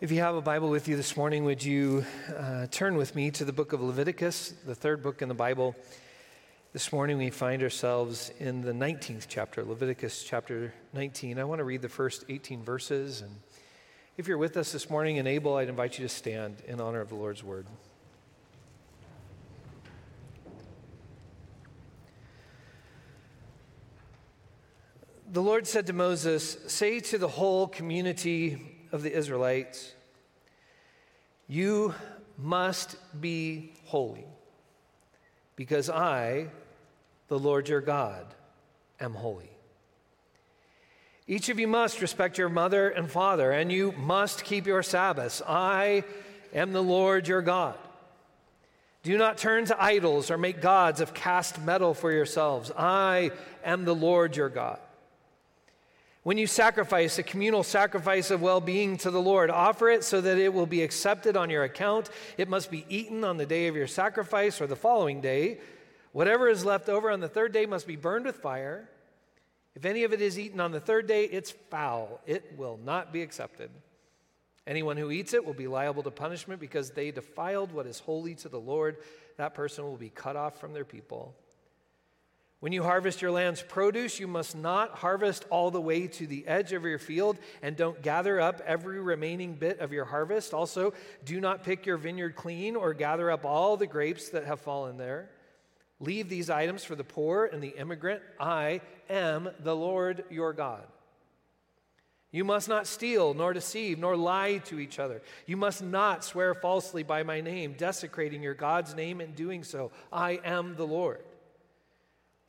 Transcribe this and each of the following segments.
If you have a Bible with you this morning, would you uh, turn with me to the book of Leviticus, the third book in the Bible? This morning we find ourselves in the 19th chapter, Leviticus chapter 19. I want to read the first 18 verses. And if you're with us this morning and able, I'd invite you to stand in honor of the Lord's word. The Lord said to Moses, Say to the whole community of the Israelites, You must be holy, because I, the Lord your God, am holy. Each of you must respect your mother and father, and you must keep your Sabbaths. I am the Lord your God. Do not turn to idols or make gods of cast metal for yourselves. I am the Lord your God. When you sacrifice a communal sacrifice of well being to the Lord, offer it so that it will be accepted on your account. It must be eaten on the day of your sacrifice or the following day. Whatever is left over on the third day must be burned with fire. If any of it is eaten on the third day, it's foul. It will not be accepted. Anyone who eats it will be liable to punishment because they defiled what is holy to the Lord. That person will be cut off from their people. When you harvest your land's produce, you must not harvest all the way to the edge of your field and don't gather up every remaining bit of your harvest. Also, do not pick your vineyard clean or gather up all the grapes that have fallen there. Leave these items for the poor and the immigrant. I am the Lord your God. You must not steal, nor deceive, nor lie to each other. You must not swear falsely by my name, desecrating your God's name in doing so. I am the Lord.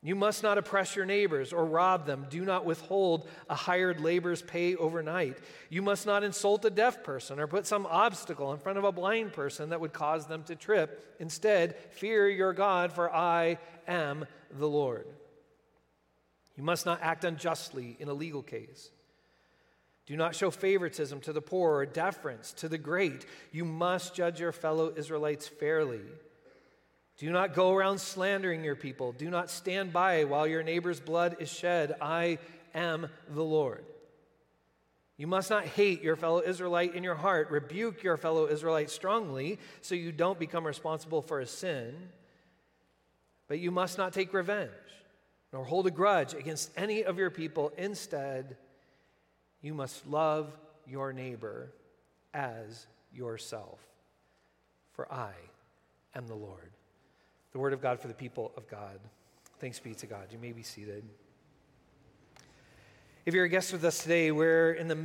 You must not oppress your neighbors or rob them. Do not withhold a hired laborer's pay overnight. You must not insult a deaf person or put some obstacle in front of a blind person that would cause them to trip. Instead, fear your God, for I am the Lord. You must not act unjustly in a legal case. Do not show favoritism to the poor or deference to the great. You must judge your fellow Israelites fairly. Do not go around slandering your people. Do not stand by while your neighbor's blood is shed. I am the Lord. You must not hate your fellow Israelite in your heart. Rebuke your fellow Israelite strongly so you don't become responsible for a sin. But you must not take revenge nor hold a grudge against any of your people. Instead, you must love your neighbor as yourself. For I am the Lord. The word of God for the people of God. Thanks be to God. You may be seated. If you're a guest with us today, we're in the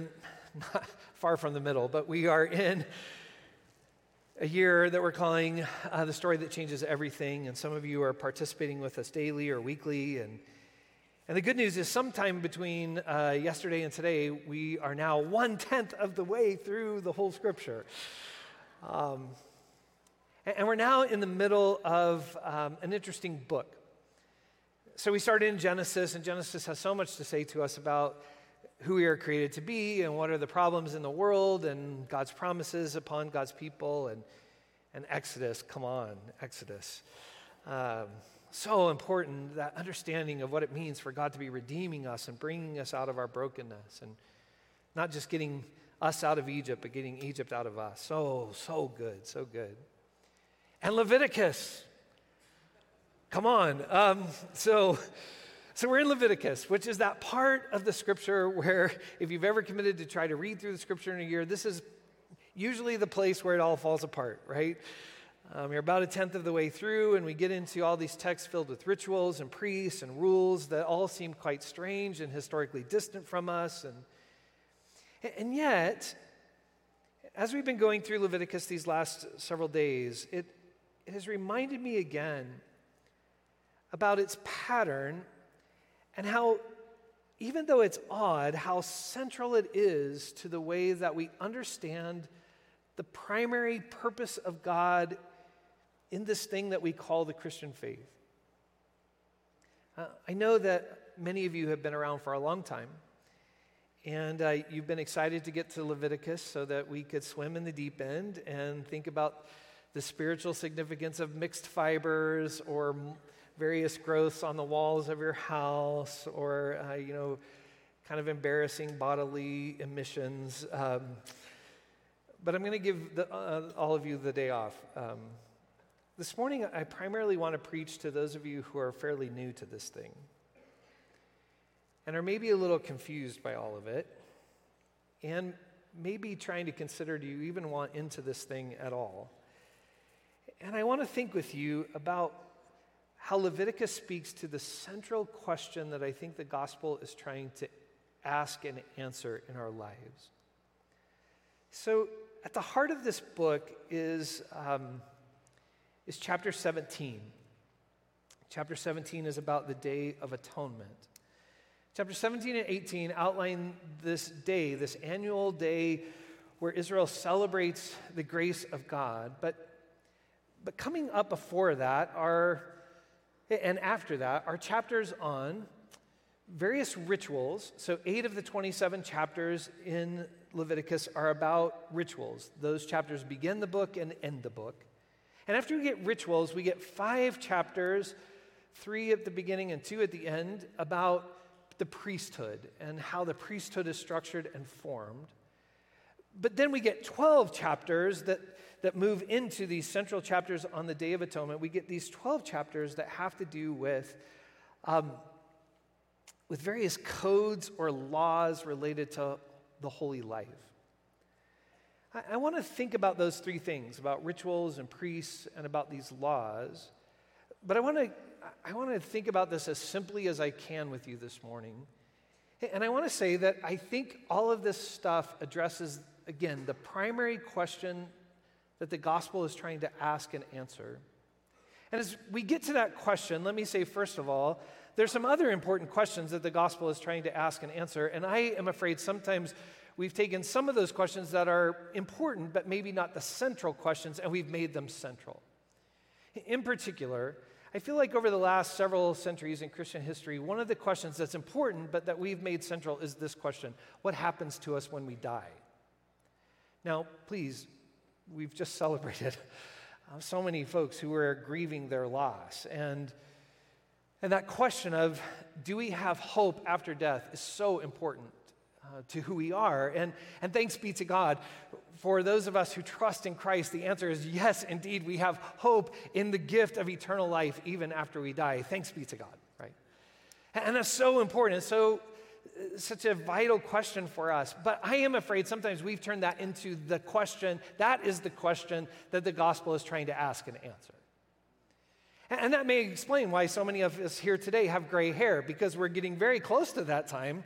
not far from the middle, but we are in a year that we're calling uh, the story that changes everything. And some of you are participating with us daily or weekly. And, and the good news is, sometime between uh, yesterday and today, we are now one tenth of the way through the whole scripture. Um, and we're now in the middle of um, an interesting book. So we started in Genesis, and Genesis has so much to say to us about who we are created to be and what are the problems in the world and God's promises upon God's people and, and Exodus. Come on, Exodus. Um, so important that understanding of what it means for God to be redeeming us and bringing us out of our brokenness and not just getting us out of Egypt, but getting Egypt out of us. So, so good, so good and Leviticus. Come on. Um, so, so we're in Leviticus, which is that part of the scripture where, if you've ever committed to try to read through the scripture in a year, this is usually the place where it all falls apart, right? Um, you're about a tenth of the way through, and we get into all these texts filled with rituals and priests and rules that all seem quite strange and historically distant from us. And, and yet, as we've been going through Leviticus these last several days, it, has reminded me again about its pattern and how, even though it's odd, how central it is to the way that we understand the primary purpose of God in this thing that we call the Christian faith. Uh, I know that many of you have been around for a long time, and uh, you've been excited to get to Leviticus so that we could swim in the deep end and think about the spiritual significance of mixed fibers or various growths on the walls of your house or, uh, you know, kind of embarrassing bodily emissions. Um, but I'm going to give the, uh, all of you the day off. Um, this morning, I primarily want to preach to those of you who are fairly new to this thing and are maybe a little confused by all of it, and maybe trying to consider do you even want into this thing at all? And I want to think with you about how Leviticus speaks to the central question that I think the gospel is trying to ask and answer in our lives. So, at the heart of this book is, um, is chapter 17. Chapter 17 is about the Day of Atonement. Chapter 17 and 18 outline this day, this annual day where Israel celebrates the grace of God. But, but coming up before that are, and after that, are chapters on various rituals. So, eight of the 27 chapters in Leviticus are about rituals. Those chapters begin the book and end the book. And after we get rituals, we get five chapters, three at the beginning and two at the end, about the priesthood and how the priesthood is structured and formed. But then we get 12 chapters that, that move into these central chapters on the Day of Atonement. We get these 12 chapters that have to do with, um, with various codes or laws related to the holy life. I, I want to think about those three things about rituals and priests and about these laws. But I want to I want to think about this as simply as I can with you this morning. And I want to say that I think all of this stuff addresses, again, the primary question that the gospel is trying to ask and answer. And as we get to that question, let me say, first of all, there's some other important questions that the gospel is trying to ask and answer. And I am afraid sometimes we've taken some of those questions that are important, but maybe not the central questions, and we've made them central. In particular, I feel like over the last several centuries in Christian history, one of the questions that's important, but that we've made central, is this question What happens to us when we die? Now, please, we've just celebrated so many folks who are grieving their loss. And, and that question of do we have hope after death is so important uh, to who we are. And, and thanks be to God. For those of us who trust in Christ, the answer is yes, indeed, we have hope in the gift of eternal life even after we die. Thanks be to God, right? And that's so important. So uh, such a vital question for us. But I am afraid sometimes we've turned that into the question. That is the question that the gospel is trying to ask and answer. And that may explain why so many of us here today have gray hair, because we're getting very close to that time.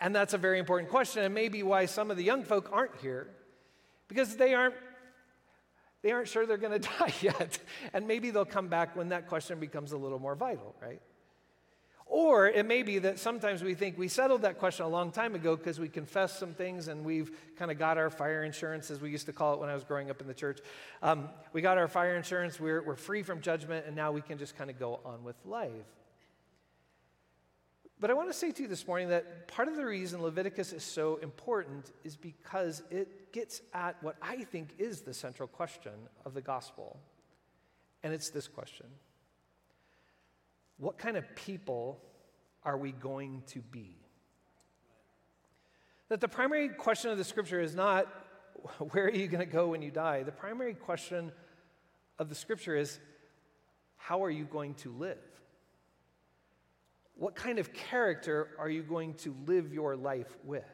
And that's a very important question, and maybe why some of the young folk aren't here, because they aren't they aren't sure they're going to die yet. And maybe they'll come back when that question becomes a little more vital, right? Or it may be that sometimes we think we settled that question a long time ago because we confessed some things and we've kind of got our fire insurance, as we used to call it when I was growing up in the church. Um, we got our fire insurance, we're, we're free from judgment, and now we can just kind of go on with life. But I want to say to you this morning that part of the reason Leviticus is so important is because it gets at what I think is the central question of the gospel. And it's this question What kind of people are we going to be? That the primary question of the scripture is not where are you going to go when you die? The primary question of the scripture is how are you going to live? What kind of character are you going to live your life with?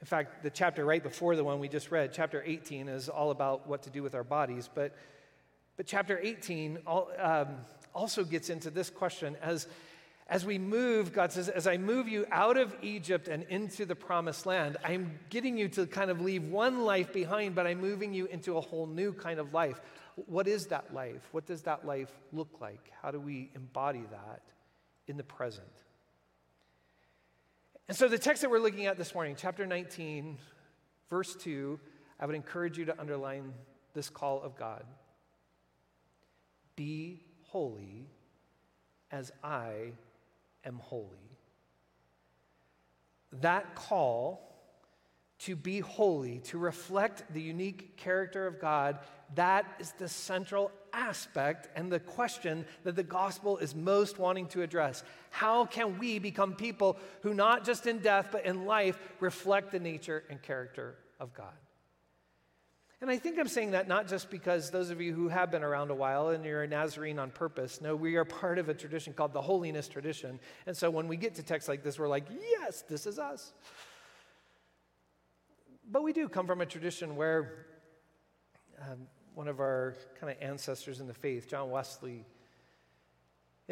In fact, the chapter right before the one we just read, chapter 18, is all about what to do with our bodies. But, but chapter 18 all, um, also gets into this question as, as we move, God says, as I move you out of Egypt and into the promised land, I'm getting you to kind of leave one life behind, but I'm moving you into a whole new kind of life. What is that life? What does that life look like? How do we embody that in the present? And so, the text that we're looking at this morning, chapter 19, verse 2, I would encourage you to underline this call of God Be holy as I am holy. That call to be holy, to reflect the unique character of God, that is the central aspect and the question that the gospel is most wanting to address. How can we become people who, not just in death, but in life, reflect the nature and character of God? And I think I'm saying that not just because those of you who have been around a while and you're a Nazarene on purpose. No, we are part of a tradition called the holiness tradition. And so when we get to texts like this, we're like, yes, this is us. But we do come from a tradition where um, one of our kind of ancestors in the faith, John Wesley,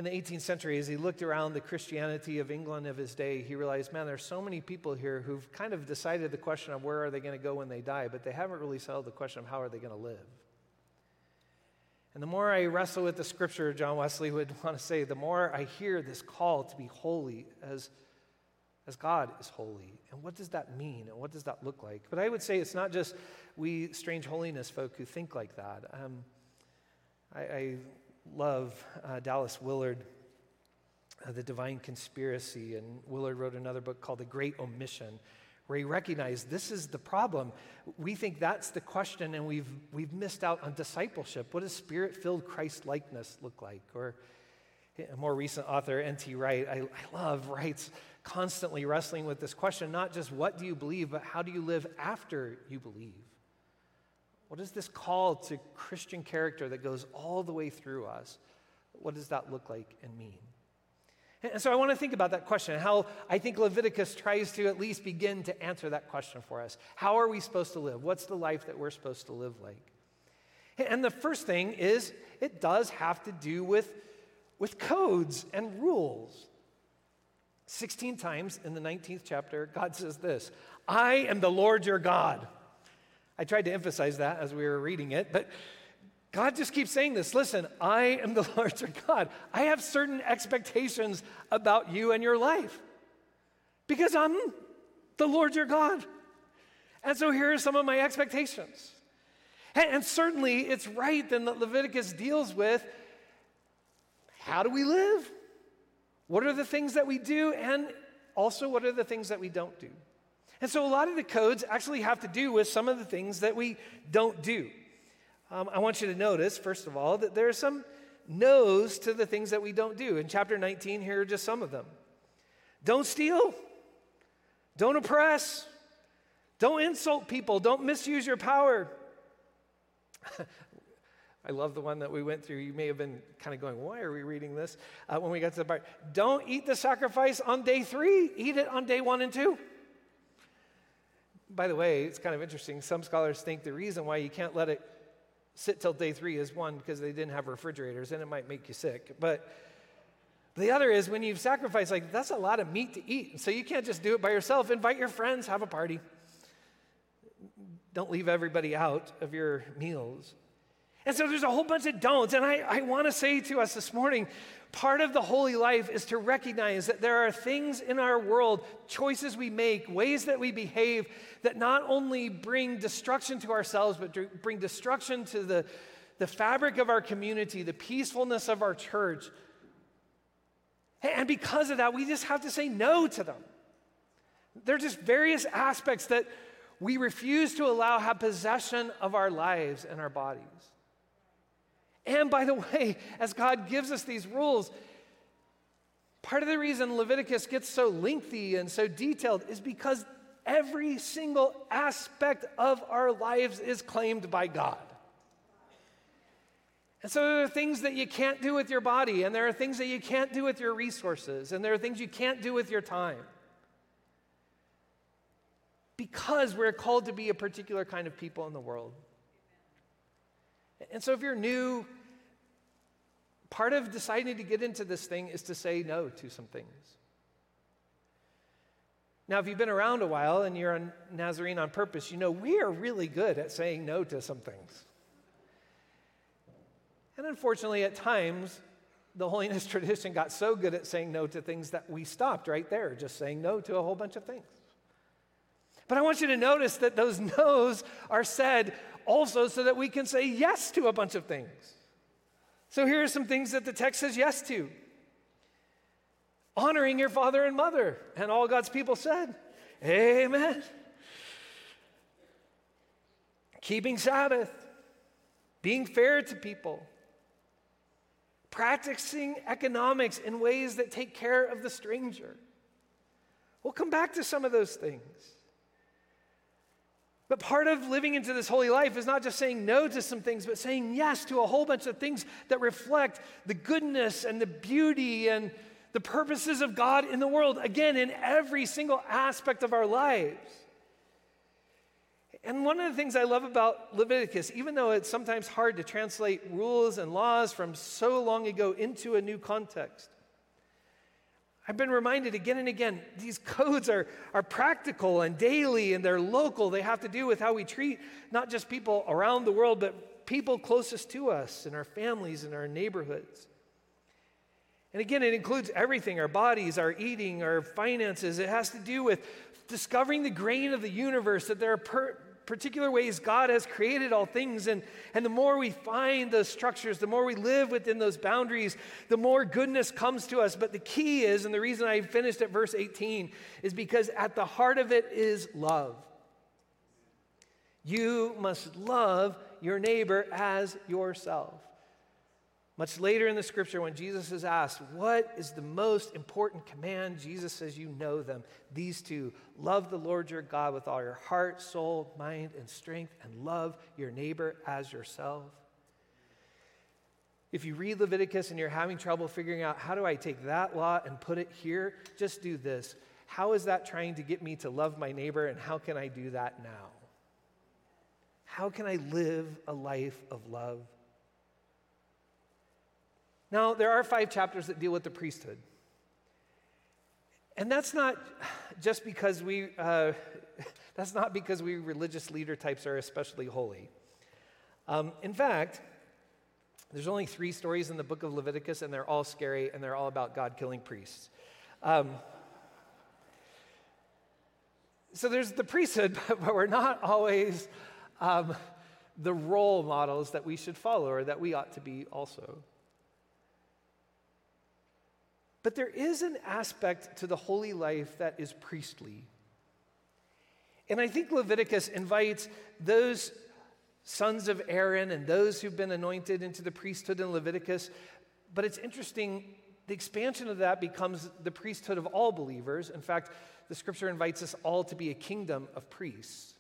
in the 18th century, as he looked around the Christianity of England of his day, he realized, man, there's so many people here who've kind of decided the question of where are they going to go when they die, but they haven't really settled the question of how are they going to live. And the more I wrestle with the scripture, John Wesley would want to say, the more I hear this call to be holy as, as God is holy. And what does that mean? And what does that look like? But I would say it's not just we strange holiness folk who think like that. Um, I, I love uh, Dallas Willard, uh, The Divine Conspiracy, and Willard wrote another book called The Great Omission, where he recognized this is the problem. We think that's the question, and we've, we've missed out on discipleship. What does spirit filled Christ likeness look like? Or a more recent author, N.T. Wright, I, I love Wright's constantly wrestling with this question not just what do you believe, but how do you live after you believe? What is this call to Christian character that goes all the way through us? What does that look like and mean? And so I want to think about that question, how I think Leviticus tries to at least begin to answer that question for us. How are we supposed to live? What's the life that we're supposed to live like? And the first thing is it does have to do with, with codes and rules. 16 times in the 19th chapter, God says this I am the Lord your God. I tried to emphasize that as we were reading it, but God just keeps saying this listen, I am the Lord your God. I have certain expectations about you and your life because I'm the Lord your God. And so here are some of my expectations. And, certainly it's right then that Leviticus deals with how do we live? What are the things that we do? And also, what are the things that we don't do? And so a lot of the codes actually have to do with some of the things that we don't do. Um, I want you to notice, first of all, that there are some no's to the things that we don't do. In chapter 19, here are just some of them don't steal, don't oppress, don't insult people, don't misuse your power. I love the one that we went through. You may have been kind of going, why are we reading this? Uh, when we got to the part, don't eat the sacrifice on day three, eat it on day one and two. By the way, it's kind of interesting. Some scholars think the reason why you can't let it sit till day three is one, because they didn't have refrigerators and it might make you sick. But the other is when you've sacrificed, like, that's a lot of meat to eat. So you can't just do it by yourself. Invite your friends, have a party. Don't leave everybody out of your meals. And so there's a whole bunch of don'ts. And I, I want to say to us this morning Part of the holy life is to recognize that there are things in our world, choices we make, ways that we behave that not only bring destruction to ourselves, but bring destruction to the, the fabric of our community, the peacefulness of our church. And because of that, we just have to say no to them. There are just various aspects that we refuse to allow have possession of our lives and our bodies. And by the way, as God gives us these rules, part of the reason Leviticus gets so lengthy and so detailed is because every single aspect of our lives is claimed by God. And so there are things that you can't do with your body, and there are things that you can't do with your resources, and there are things you can't do with your time. Because we're called to be a particular kind of people in the world. And so if you're new, part of deciding to get into this thing is to say no to some things. Now, if you've been around a while and you're a Nazarene on purpose, you know we are really good at saying no to some things. And unfortunately, at times, the holiness tradition got so good at saying no to things that we stopped right there, just saying no to a whole bunch of things. But I want you to notice that those no's are said also so that we can say yes to a bunch of things. So here are some things that the text says yes to honoring your father and mother. And all God's people said, Amen. Keeping Sabbath, being fair to people, practicing economics in ways that take care of the stranger. We'll come back to some of those things. But part of living into this holy life is not just saying no to some things, but saying yes to a whole bunch of things that reflect the goodness and the beauty and the purposes of God in the world, again, in every single aspect of our lives. And one of the things I love about Leviticus, even though it's sometimes hard to translate rules and laws from so long ago into a new context, I've been reminded again and again these codes are, are practical and daily and they're local. They have to do with how we treat not just people around the world, but people closest to us in our families and our neighborhoods. And again, it includes everything our bodies, our eating, our finances. It has to do with discovering the grain of the universe, that there are per- particular ways God has created all things. And, and the more we find those structures, the more we live within those boundaries, the more goodness comes to us. But the key is, and the reason I finished at verse 18, is because at the heart of it is love. You must love your neighbor as yourself. Much later in the scripture, when Jesus is asked, What is the most important command? Jesus says, You know them. These two love the Lord your God with all your heart, soul, mind, and strength, and love your neighbor as yourself. If you read Leviticus and you're having trouble figuring out how do I take that law and put it here, just do this. How is that trying to get me to love my neighbor, and how can I do that now? How can I live a life of love? Now, there are five chapters that deal with the priesthood. And that's not just because we, uh, that's not because we religious leader types are especially holy. Um, in fact, there's only three stories in the book of Leviticus, and they're all scary, and they're all about God killing priests. Um, so there's the priesthood, but we're not always um, the role models that we should follow or that we ought to be also. But there is an aspect to the holy life that is priestly. And I think Leviticus invites those sons of Aaron and those who've been anointed into the priesthood in Leviticus. But it's interesting, the expansion of that becomes the priesthood of all believers. In fact, the scripture invites us all to be a kingdom of priests.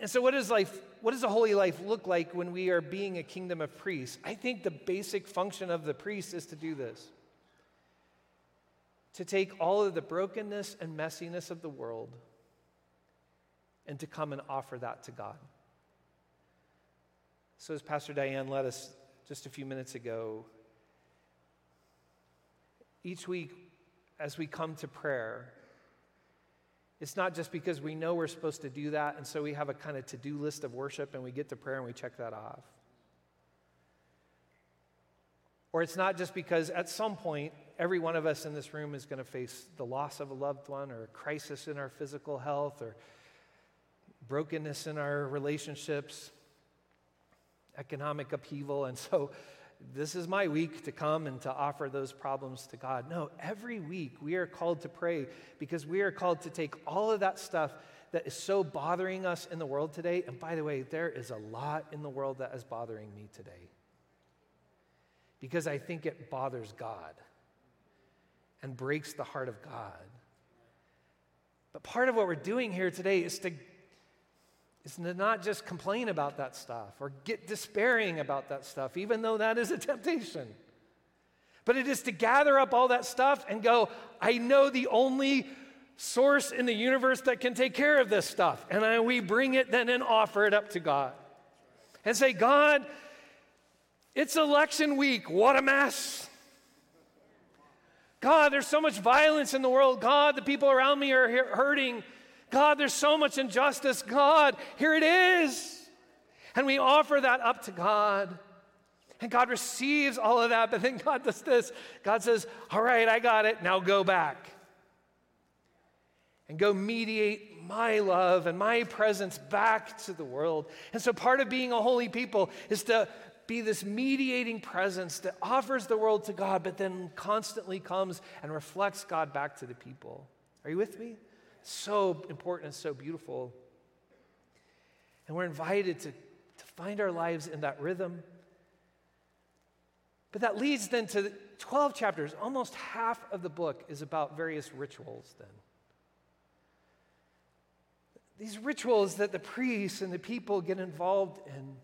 And so, what does life, what does a holy life look like when we are being a kingdom of priests? I think the basic function of the priest is to do this to take all of the brokenness and messiness of the world and to come and offer that to God. So, as Pastor Diane led us just a few minutes ago, each week as we come to prayer, it's not just because we know we're supposed to do that, and so we have a kind of to do list of worship and we get to prayer and we check that off. Or it's not just because at some point every one of us in this room is going to face the loss of a loved one or a crisis in our physical health or brokenness in our relationships, economic upheaval. And so this is my week to come and to offer those problems to God. No, every week we are called to pray because we are called to take all of that stuff that is so bothering us in the world today. And by the way, there is a lot in the world that is bothering me today because I think it bothers God and breaks the heart of God. But part of what we're doing here today is to, is to not just complain about that stuff or get despairing about that stuff, even though that is a temptation. But it is to gather up all that stuff and go, I know the only source in the universe that can take care of this stuff. And I, we bring it then and offer it up to God. And say, God, it's election week. What a mess. God, there's so much violence in the world. God, the people around me are hurting. God, there's so much injustice. God, here it is. And we offer that up to God. And God receives all of that, but then God does this. God says, All right, I got it. Now go back and go mediate my love and my presence back to the world. And so part of being a holy people is to be this mediating presence that offers the world to God, but then constantly comes and reflects God back to the people. Are you with me? So important and so beautiful. And we're invited to, to find our lives in that rhythm. But that leads then to 12 chapters. Almost half of the book is about various rituals, then. these rituals that the priests and the people get involved in.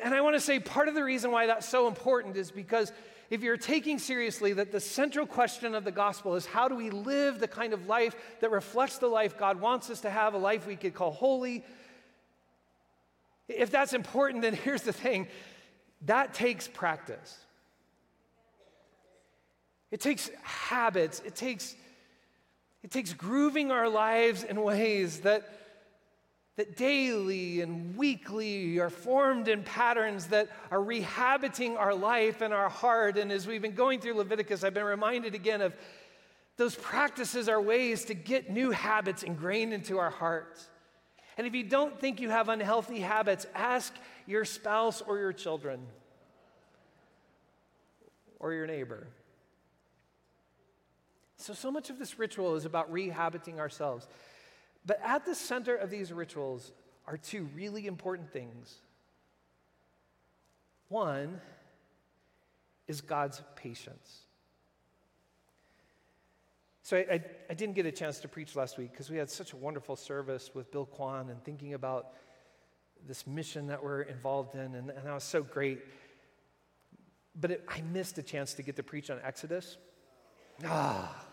And I want to say part of the reason why that's so important is because if you're taking seriously that the central question of the gospel is how do we live the kind of life that reflects the life God wants us to have, a life we could call holy, if that's important, then here's the thing that takes practice. It takes habits, it takes, it takes grooving our lives in ways that that daily and weekly are formed in patterns that are rehabiting our life and our heart. And as we've been going through Leviticus, I've been reminded again of those practices are ways to get new habits ingrained into our hearts. And if you don't think you have unhealthy habits, ask your spouse or your children or your neighbor. So, so much of this ritual is about rehabiting ourselves. But at the center of these rituals are two really important things. One is God's patience. So I, I, I, didn't get a chance to preach last week because we had such a wonderful service with Bill Kwan and thinking about this mission that we're involved in, and, and that was so great. But it, I missed a chance to get to preach on Exodus. Ah,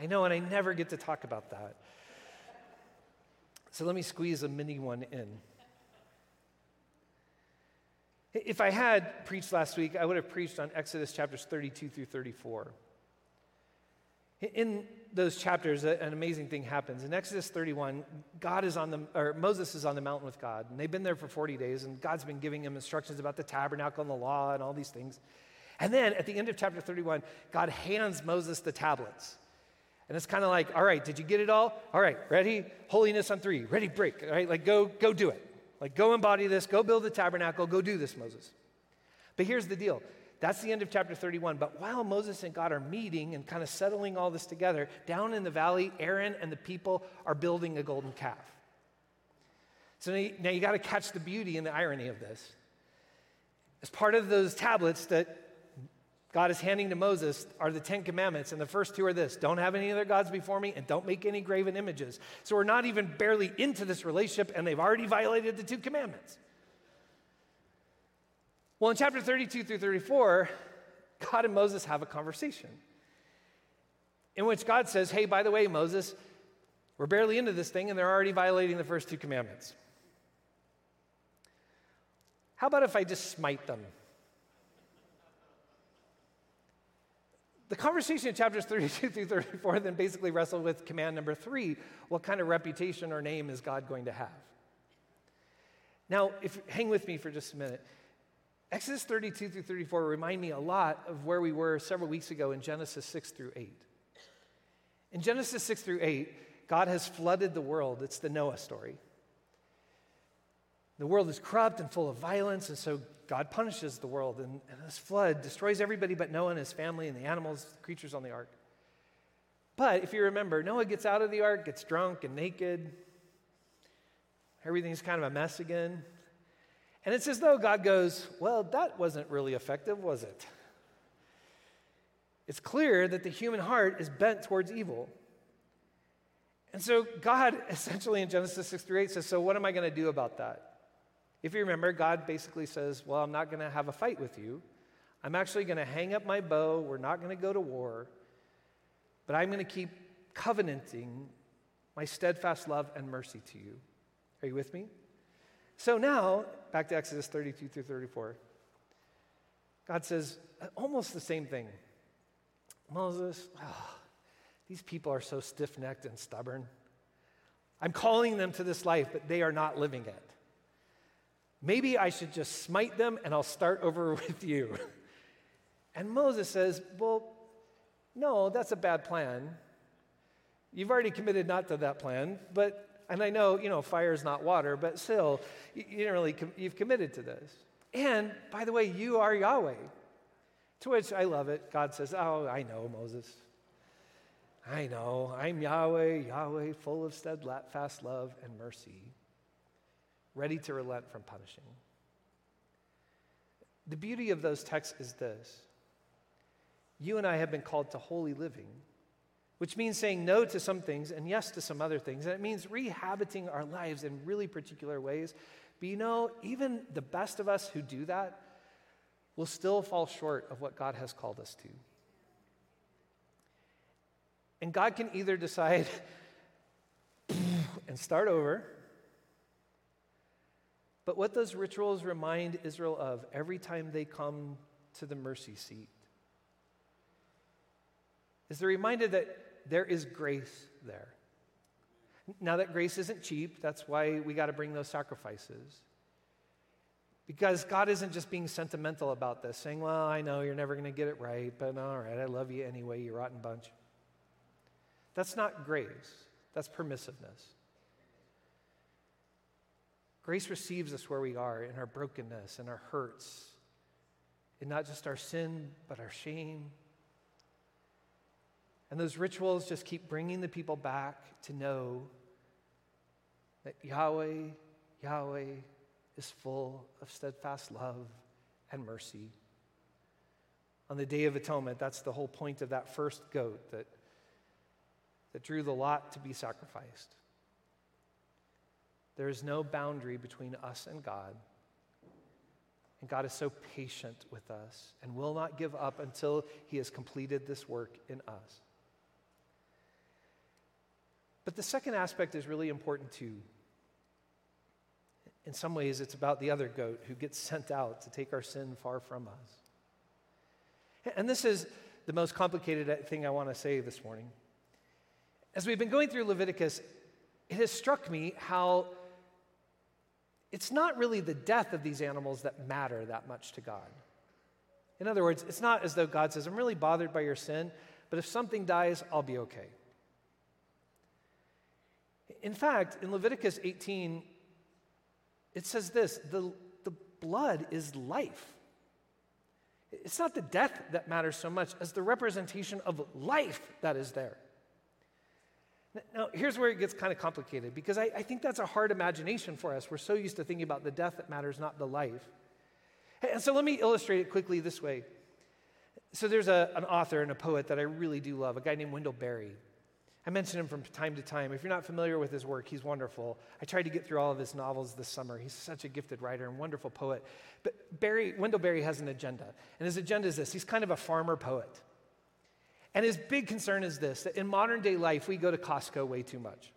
I know, and I never get to talk about that. So let me squeeze a mini one in. If I had preached last week, I would have preached on Exodus chapters 32 through 34. In those chapters, an amazing thing happens. In Exodus 31, God is on the, or Moses is on the mountain with God, and they've been there for 40 days, and God's been giving him instructions about the tabernacle and the law and all these things. And then at the end of chapter 31, God hands Moses the tablets. And it's kind of like, all right, did you get it all? All right, ready? Holiness on three. Ready, break. All right, like go, go do it. Like go embody this, go build the tabernacle, go do this, Moses. But here's the deal. That's the end of chapter 31. But while Moses and God are meeting and kind of settling all this together, down in the valley, Aaron and the people are building a golden calf. So now you, now you got to catch the beauty and the irony of this. As part of those tablets that God is handing to Moses are the Ten Commandments, and the first two are this don't have any other gods before me, and don't make any graven images. So we're not even barely into this relationship, and they've already violated the two commandments. Well, in chapter 32 through 34, God and Moses have a conversation in which God says, Hey, by the way, Moses, we're barely into this thing, and they're already violating the first two commandments. How about if I just smite them? The conversation in chapters 32 through 34 then basically wrestle with command number three what kind of reputation or name is God going to have? Now, if hang with me for just a minute. Exodus 32 through 34 remind me a lot of where we were several weeks ago in Genesis 6 through 8. In Genesis 6 through 8, God has flooded the world. It's the Noah story. The world is corrupt and full of violence, and so God punishes the world, and, and this flood destroys everybody but Noah and his family and the animals, the creatures on the ark. But if you remember, Noah gets out of the ark, gets drunk and naked. Everything's kind of a mess again. And it's as though God goes, Well, that wasn't really effective, was it? It's clear that the human heart is bent towards evil. And so God essentially in Genesis 6 through 8 says, So what am I going to do about that? If you remember, God basically says, Well, I'm not going to have a fight with you. I'm actually going to hang up my bow. We're not going to go to war. But I'm going to keep covenanting my steadfast love and mercy to you. Are you with me? So now, back to Exodus 32 through 34. God says almost the same thing. Moses, oh, these people are so stiff necked and stubborn. I'm calling them to this life, but they are not living it. Maybe I should just smite them and I'll start over with you. And Moses says, Well, no, that's a bad plan. You've already committed not to that plan, but, and I know, you know, fire is not water, but still, you, you didn't really, com- you've committed to this. And by the way, you are Yahweh. To which I love it. God says, Oh, I know, Moses. I know. I'm Yahweh, Yahweh, full of steadfast love and mercy ready to relent from punishing. The beauty of those texts is this you and I have been called to holy living, which means saying no to some things and yes to some other things. And it means rehabiting our lives in really particular ways. But you know, even the best of us who do that will still fall short of what God has called us to. And God can either decide and start over. But what those rituals remind Israel of every time they come to the mercy seat is the reminder that there is grace there. Now, that grace isn't cheap, that's why we got to bring those sacrifices. Because God isn't just being sentimental about this, saying, Well, I know you're never going to get it right, but all right, I love you anyway, you rotten bunch. That's not grace, that's permissiveness. Grace receives us where we are in our brokenness and our hurts, in not just our sin, but our shame. And those rituals just keep bringing the people back to know that Yahweh, Yahweh is full of steadfast love and mercy. On the Day of Atonement, that's the whole point of that first goat that that drew the lot to be sacrificed. There is no boundary between us and God. And God is so patient with us and will not give up until He has completed this work in us. But the second aspect is really important too. In some ways, it's about the other goat who gets sent out to take our sin far from us. And this is the most complicated thing I want to say this morning. As we've been going through Leviticus, it has struck me how it's not really the death of these animals that matter that much to God. In other words, it's not as though God says, I'm really bothered by your sin, but if something dies, I'll be okay. In fact, in Leviticus 18, it says this the, the blood is life. It's not the death that matters so much as the representation of life that is there. Now, here's where it gets kind of complicated because I, I, think that's a hard imagination for us. We're so used to thinking about the death that matters, not the life. And so let me illustrate it quickly this way. So there's a, an author and a poet that I really do love, a guy named Wendell Berry. I mention him from time to time. If you're not familiar with his work, he's wonderful. I tried to get through all of his novels this summer. He's such a gifted writer and wonderful poet. But Berry, Wendell Berry has an agenda, and his agenda is this he's kind of a farmer poet. And his big concern is this that in modern day life, we go to Costco way too much.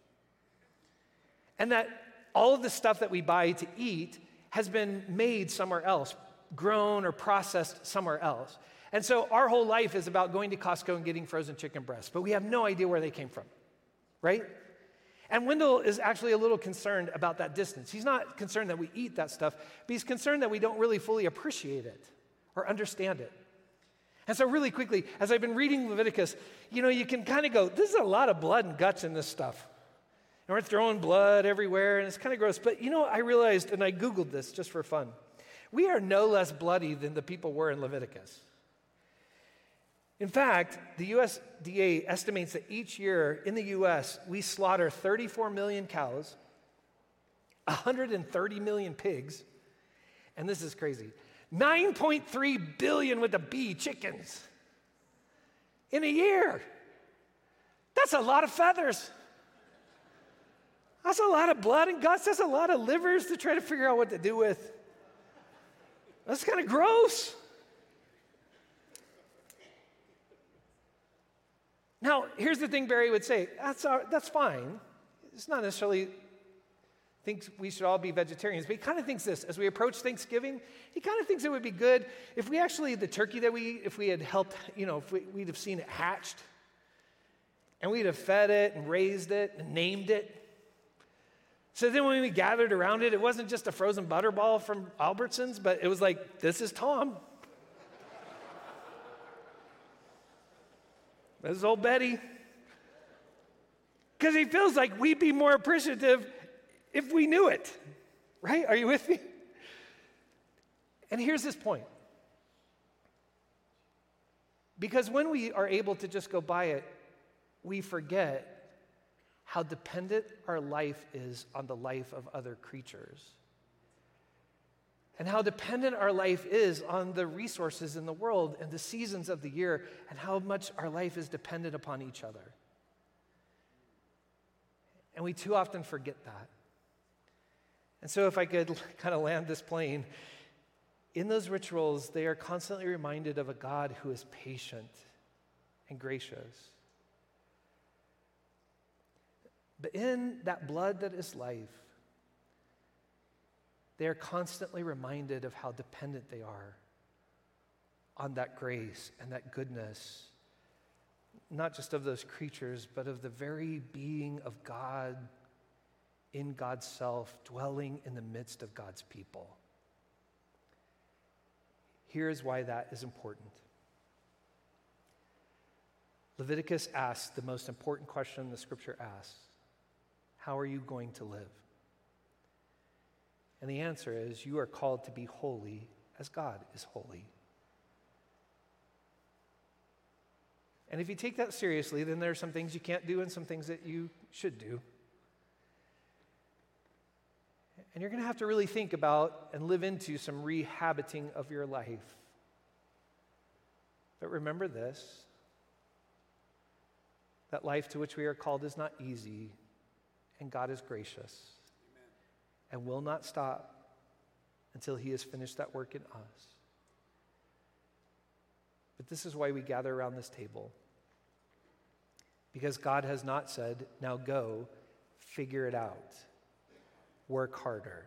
And that all of the stuff that we buy to eat has been made somewhere else, grown or processed somewhere else. And so our whole life is about going to Costco and getting frozen chicken breasts, but we have no idea where they came from, right? And Wendell is actually a little concerned about that distance. He's not concerned that we eat that stuff, but he's concerned that we don't really fully appreciate it or understand it. And so, really quickly, as I've been reading Leviticus, you know, you can kind of go, this is a lot of blood and guts in this stuff. And we're throwing blood everywhere, and it's kind of gross. But you know, I realized, and I Googled this just for fun, we are no less bloody than the people were in Leviticus. In fact, the USDA estimates that each year in the US, we slaughter 34 million cows, 130 million pigs, and this is crazy 9.3 billion with the B chickens in a year. That's a lot of feathers. That's a lot of blood and guts. That's a lot of livers to try to figure out what to do with. That's kind of gross. Now, here's the thing Berry would say that's, our, that's fine. It's not necessarily thinks we should all be vegetarians, but he kind of thinks this as we approach Thanksgiving, he kind of thinks it would be good if we actually, the turkey that we if we had helped, you know, if we, we'd have seen it hatched and we'd have fed it and raised it and named it. So then when we gathered around it, it wasn't just a frozen butterball from Albertsons, but it was like, this is Tom. this is old Betty. Because he feels like we'd be more appreciative if we knew it, right? Are you with me? And here's this point. Because when we are able to just go buy it, we forget how dependent our life is on the life of other creatures. And how dependent our life is on the resources in the world and the seasons of the year, and how much our life is dependent upon each other. And we too often forget that. And so, if I could kind of land this plane, in those rituals, they are constantly reminded of a God who is patient and gracious. But in that blood that is life, they are constantly reminded of how dependent they are on that grace and that goodness, not just of those creatures, but of the very being of God in God's self, dwelling in the midst of God's people. Here's why that is important. Leviticus asks the most important question the scripture asks How are you going to live? And the answer is you are called to be holy as God is holy. And if you take that seriously, then there are some things you can't do and some things that you should do. And you're going to have to really think about and live into some rehabiting of your life. But remember this that life to which we are called is not easy, and God is gracious Amen. and will not stop until He has finished that work in us. But this is why we gather around this table. Because God has not said, now go, figure it out work harder.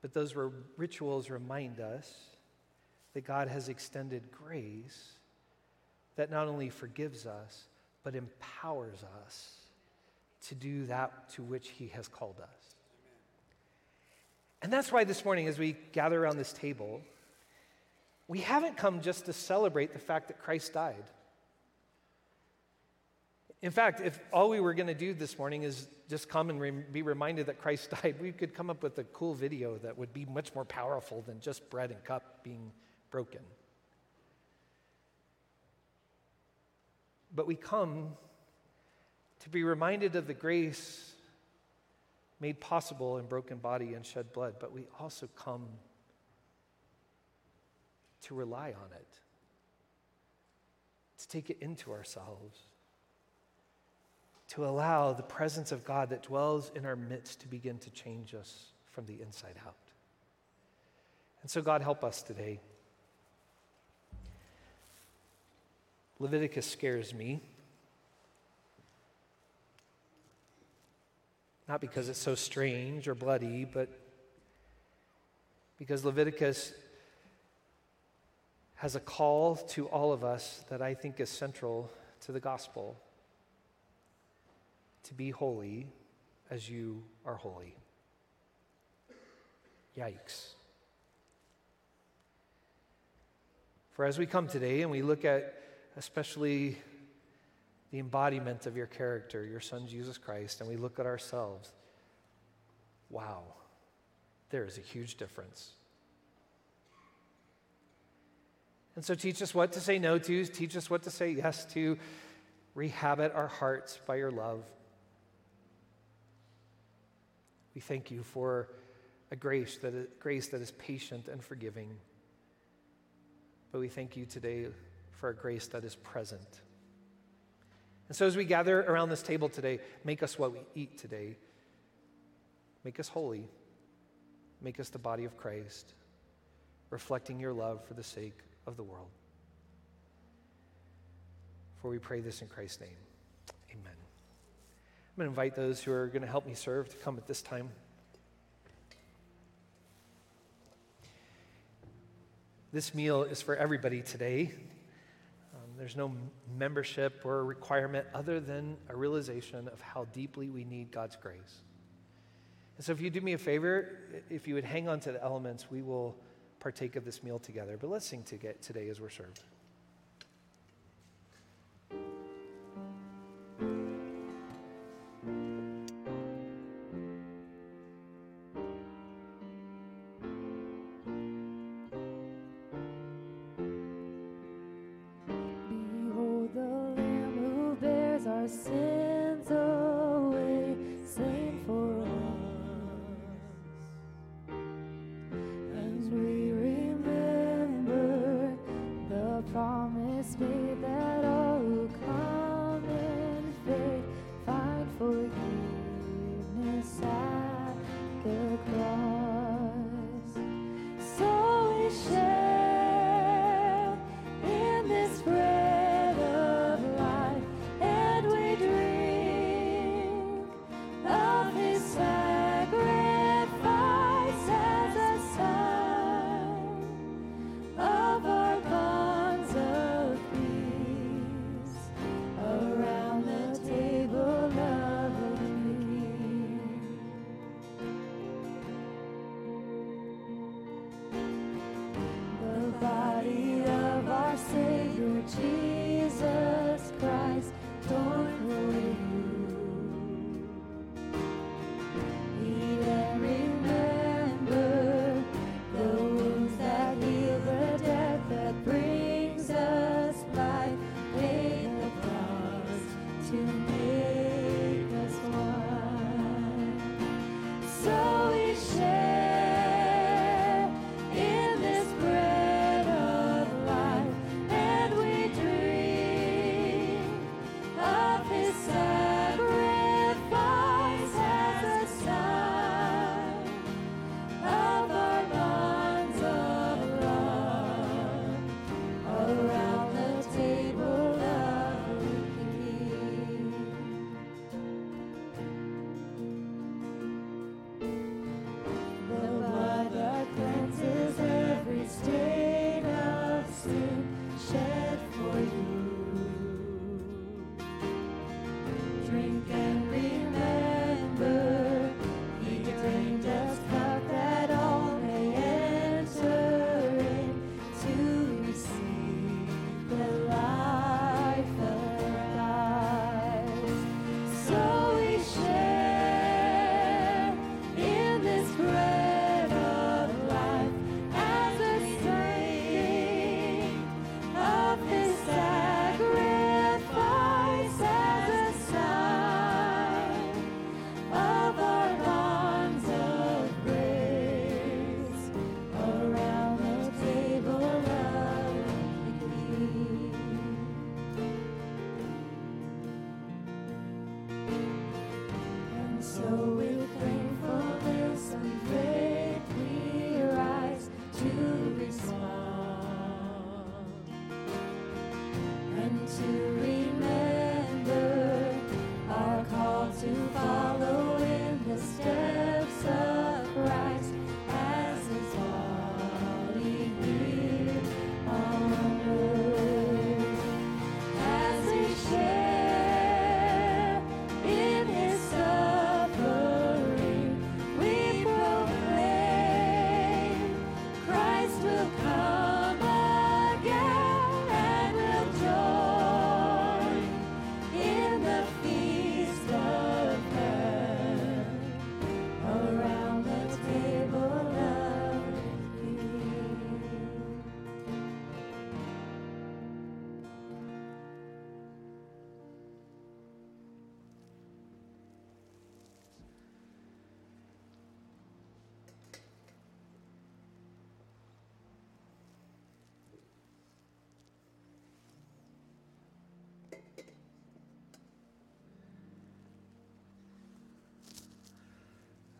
But those rituals remind us that God has extended grace that not only forgives us, but empowers us to do that to which He has called us. And that's why this morning, as we gather around this table, we haven't come just to celebrate the fact that Christ died. In fact, if all we were going to do this morning is just come and re- be reminded that Christ died, we could come up with a cool video that would be much more powerful than just bread and cup being broken. But we come to be reminded of the grace made possible in broken body and shed blood, but we also come to rely on it, to take it into ourselves to allow the presence of God that dwells in our midst to begin to change us from the inside out. And so, God, help us today. Leviticus scares me. Not because it's so strange or bloody, but because Leviticus has a call to all of us that I think is central to the gospel to be holy as you are holy. Yikes. For as we come today and we look at especially the embodiment of your character, your Son Jesus Christ, and we look at ourselves, wow, there is a huge difference. And so teach us what to say no to, teach us what to say yes to, rehabit our hearts by your love. We thank you for a grace that is, grace that is patient and forgiving. But we thank you today for a grace that is present. And so, as we gather around this table today, make us what we eat today. Make us holy. Make us the body of Christ, reflecting your love for the sake of the world. For we pray this in Christ's name. I'm going to invite those who are going to help me serve to come at this time. This meal is for everybody today. Um, there's no membership or requirement other than a realization of how deeply we need God's grace. And so, if you do me a favor, if you would hang on to the elements, we will partake of this meal together. But let's sing today as we're served.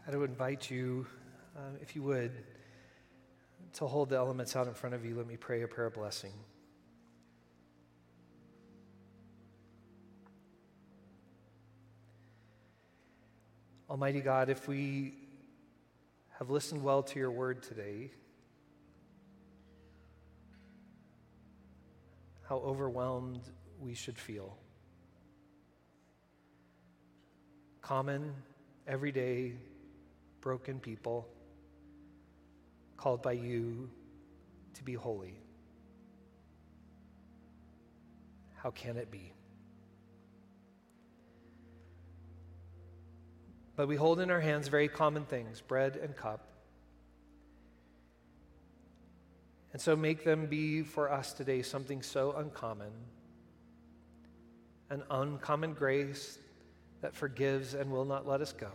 I would invite you, um, if you would, to hold the elements out in front of you. Let me pray a prayer of blessing. Almighty God, if we have listened well to your word today, how overwhelmed we should feel. Common, everyday, broken people called by you to be holy. How can it be? But we hold in our hands very common things bread and cup. And so make them be for us today something so uncommon an uncommon grace that forgives and will not let us go,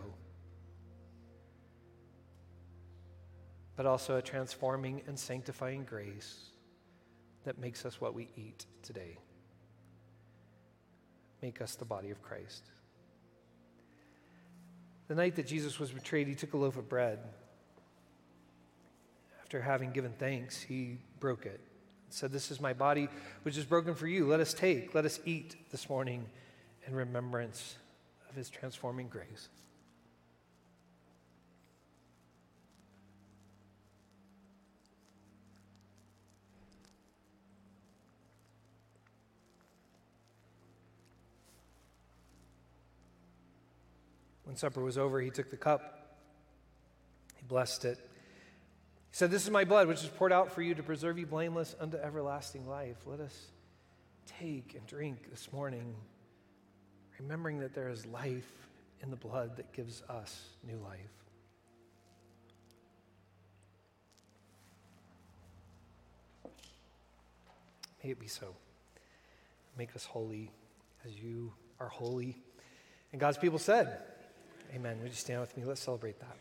but also a transforming and sanctifying grace that makes us what we eat today. Make us the body of Christ. The night that Jesus was betrayed, he took a loaf of bread. After having given thanks, he broke it. and Said, This is my body, which is broken for you. Let us take, let us eat this morning in remembrance of his transforming grace. When supper was over, he took the cup, he blessed it. He said, This is my blood, which is poured out for you to preserve you blameless unto everlasting life. Let us take and drink this morning, remembering that there is life in the blood that gives us new life. May it be so. Make us holy as you are holy. And God's people said, Amen. Would you stand with me? Let's celebrate that.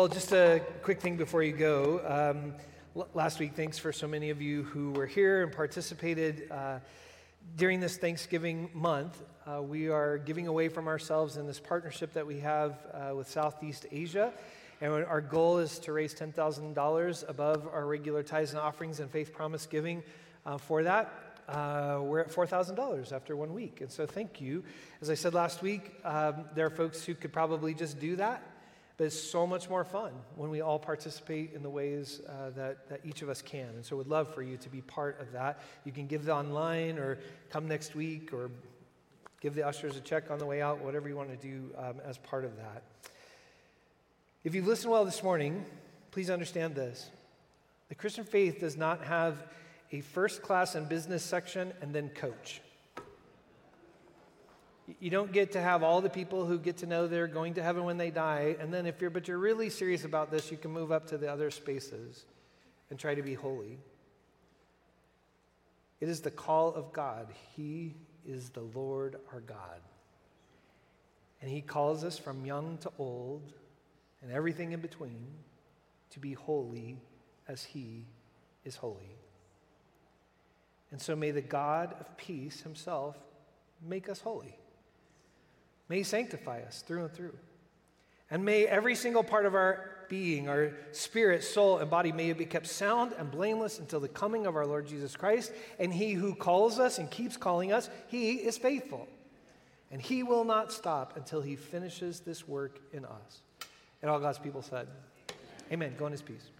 Well, just a quick thing before you go. Um, l- last week, thanks for so many of you who were here and participated. Uh, during this Thanksgiving month, uh, we are giving away from ourselves in this partnership that we have uh, with Southeast Asia. And our goal is to raise $10,000 above our regular tithes and offerings and faith promise giving uh, for that. Uh, we're at $4,000 after one week. And so thank you. As I said last week, um, there are folks who could probably just do that. But it's so much more fun when we all participate in the ways uh, that, that each of us can. And so we'd love for you to be part of that. You can give online or come next week or give the ushers a check on the way out, whatever you want to do um, as part of that. If you've listened well this morning, please understand this. The Christian faith does not have a first class and business section and then coach. You don't get to have all the people who get to know they're going to heaven when they die. And then if you're, but you're really serious about this, you can move up to the other spaces and try to be holy. It is the call of God. He is the Lord our God. And He calls us from young to old and everything in between to be holy as He is holy. And so may the God of peace Himself make us holy. May He sanctify us through and through. And may every single part of our being, our spirit, soul, and body, may it be kept sound and blameless until the coming of our Lord Jesus Christ. And He who calls us and keeps calling us, He is faithful. And He will not stop until He finishes this work in us. And all God's people said, Amen. Go in His peace.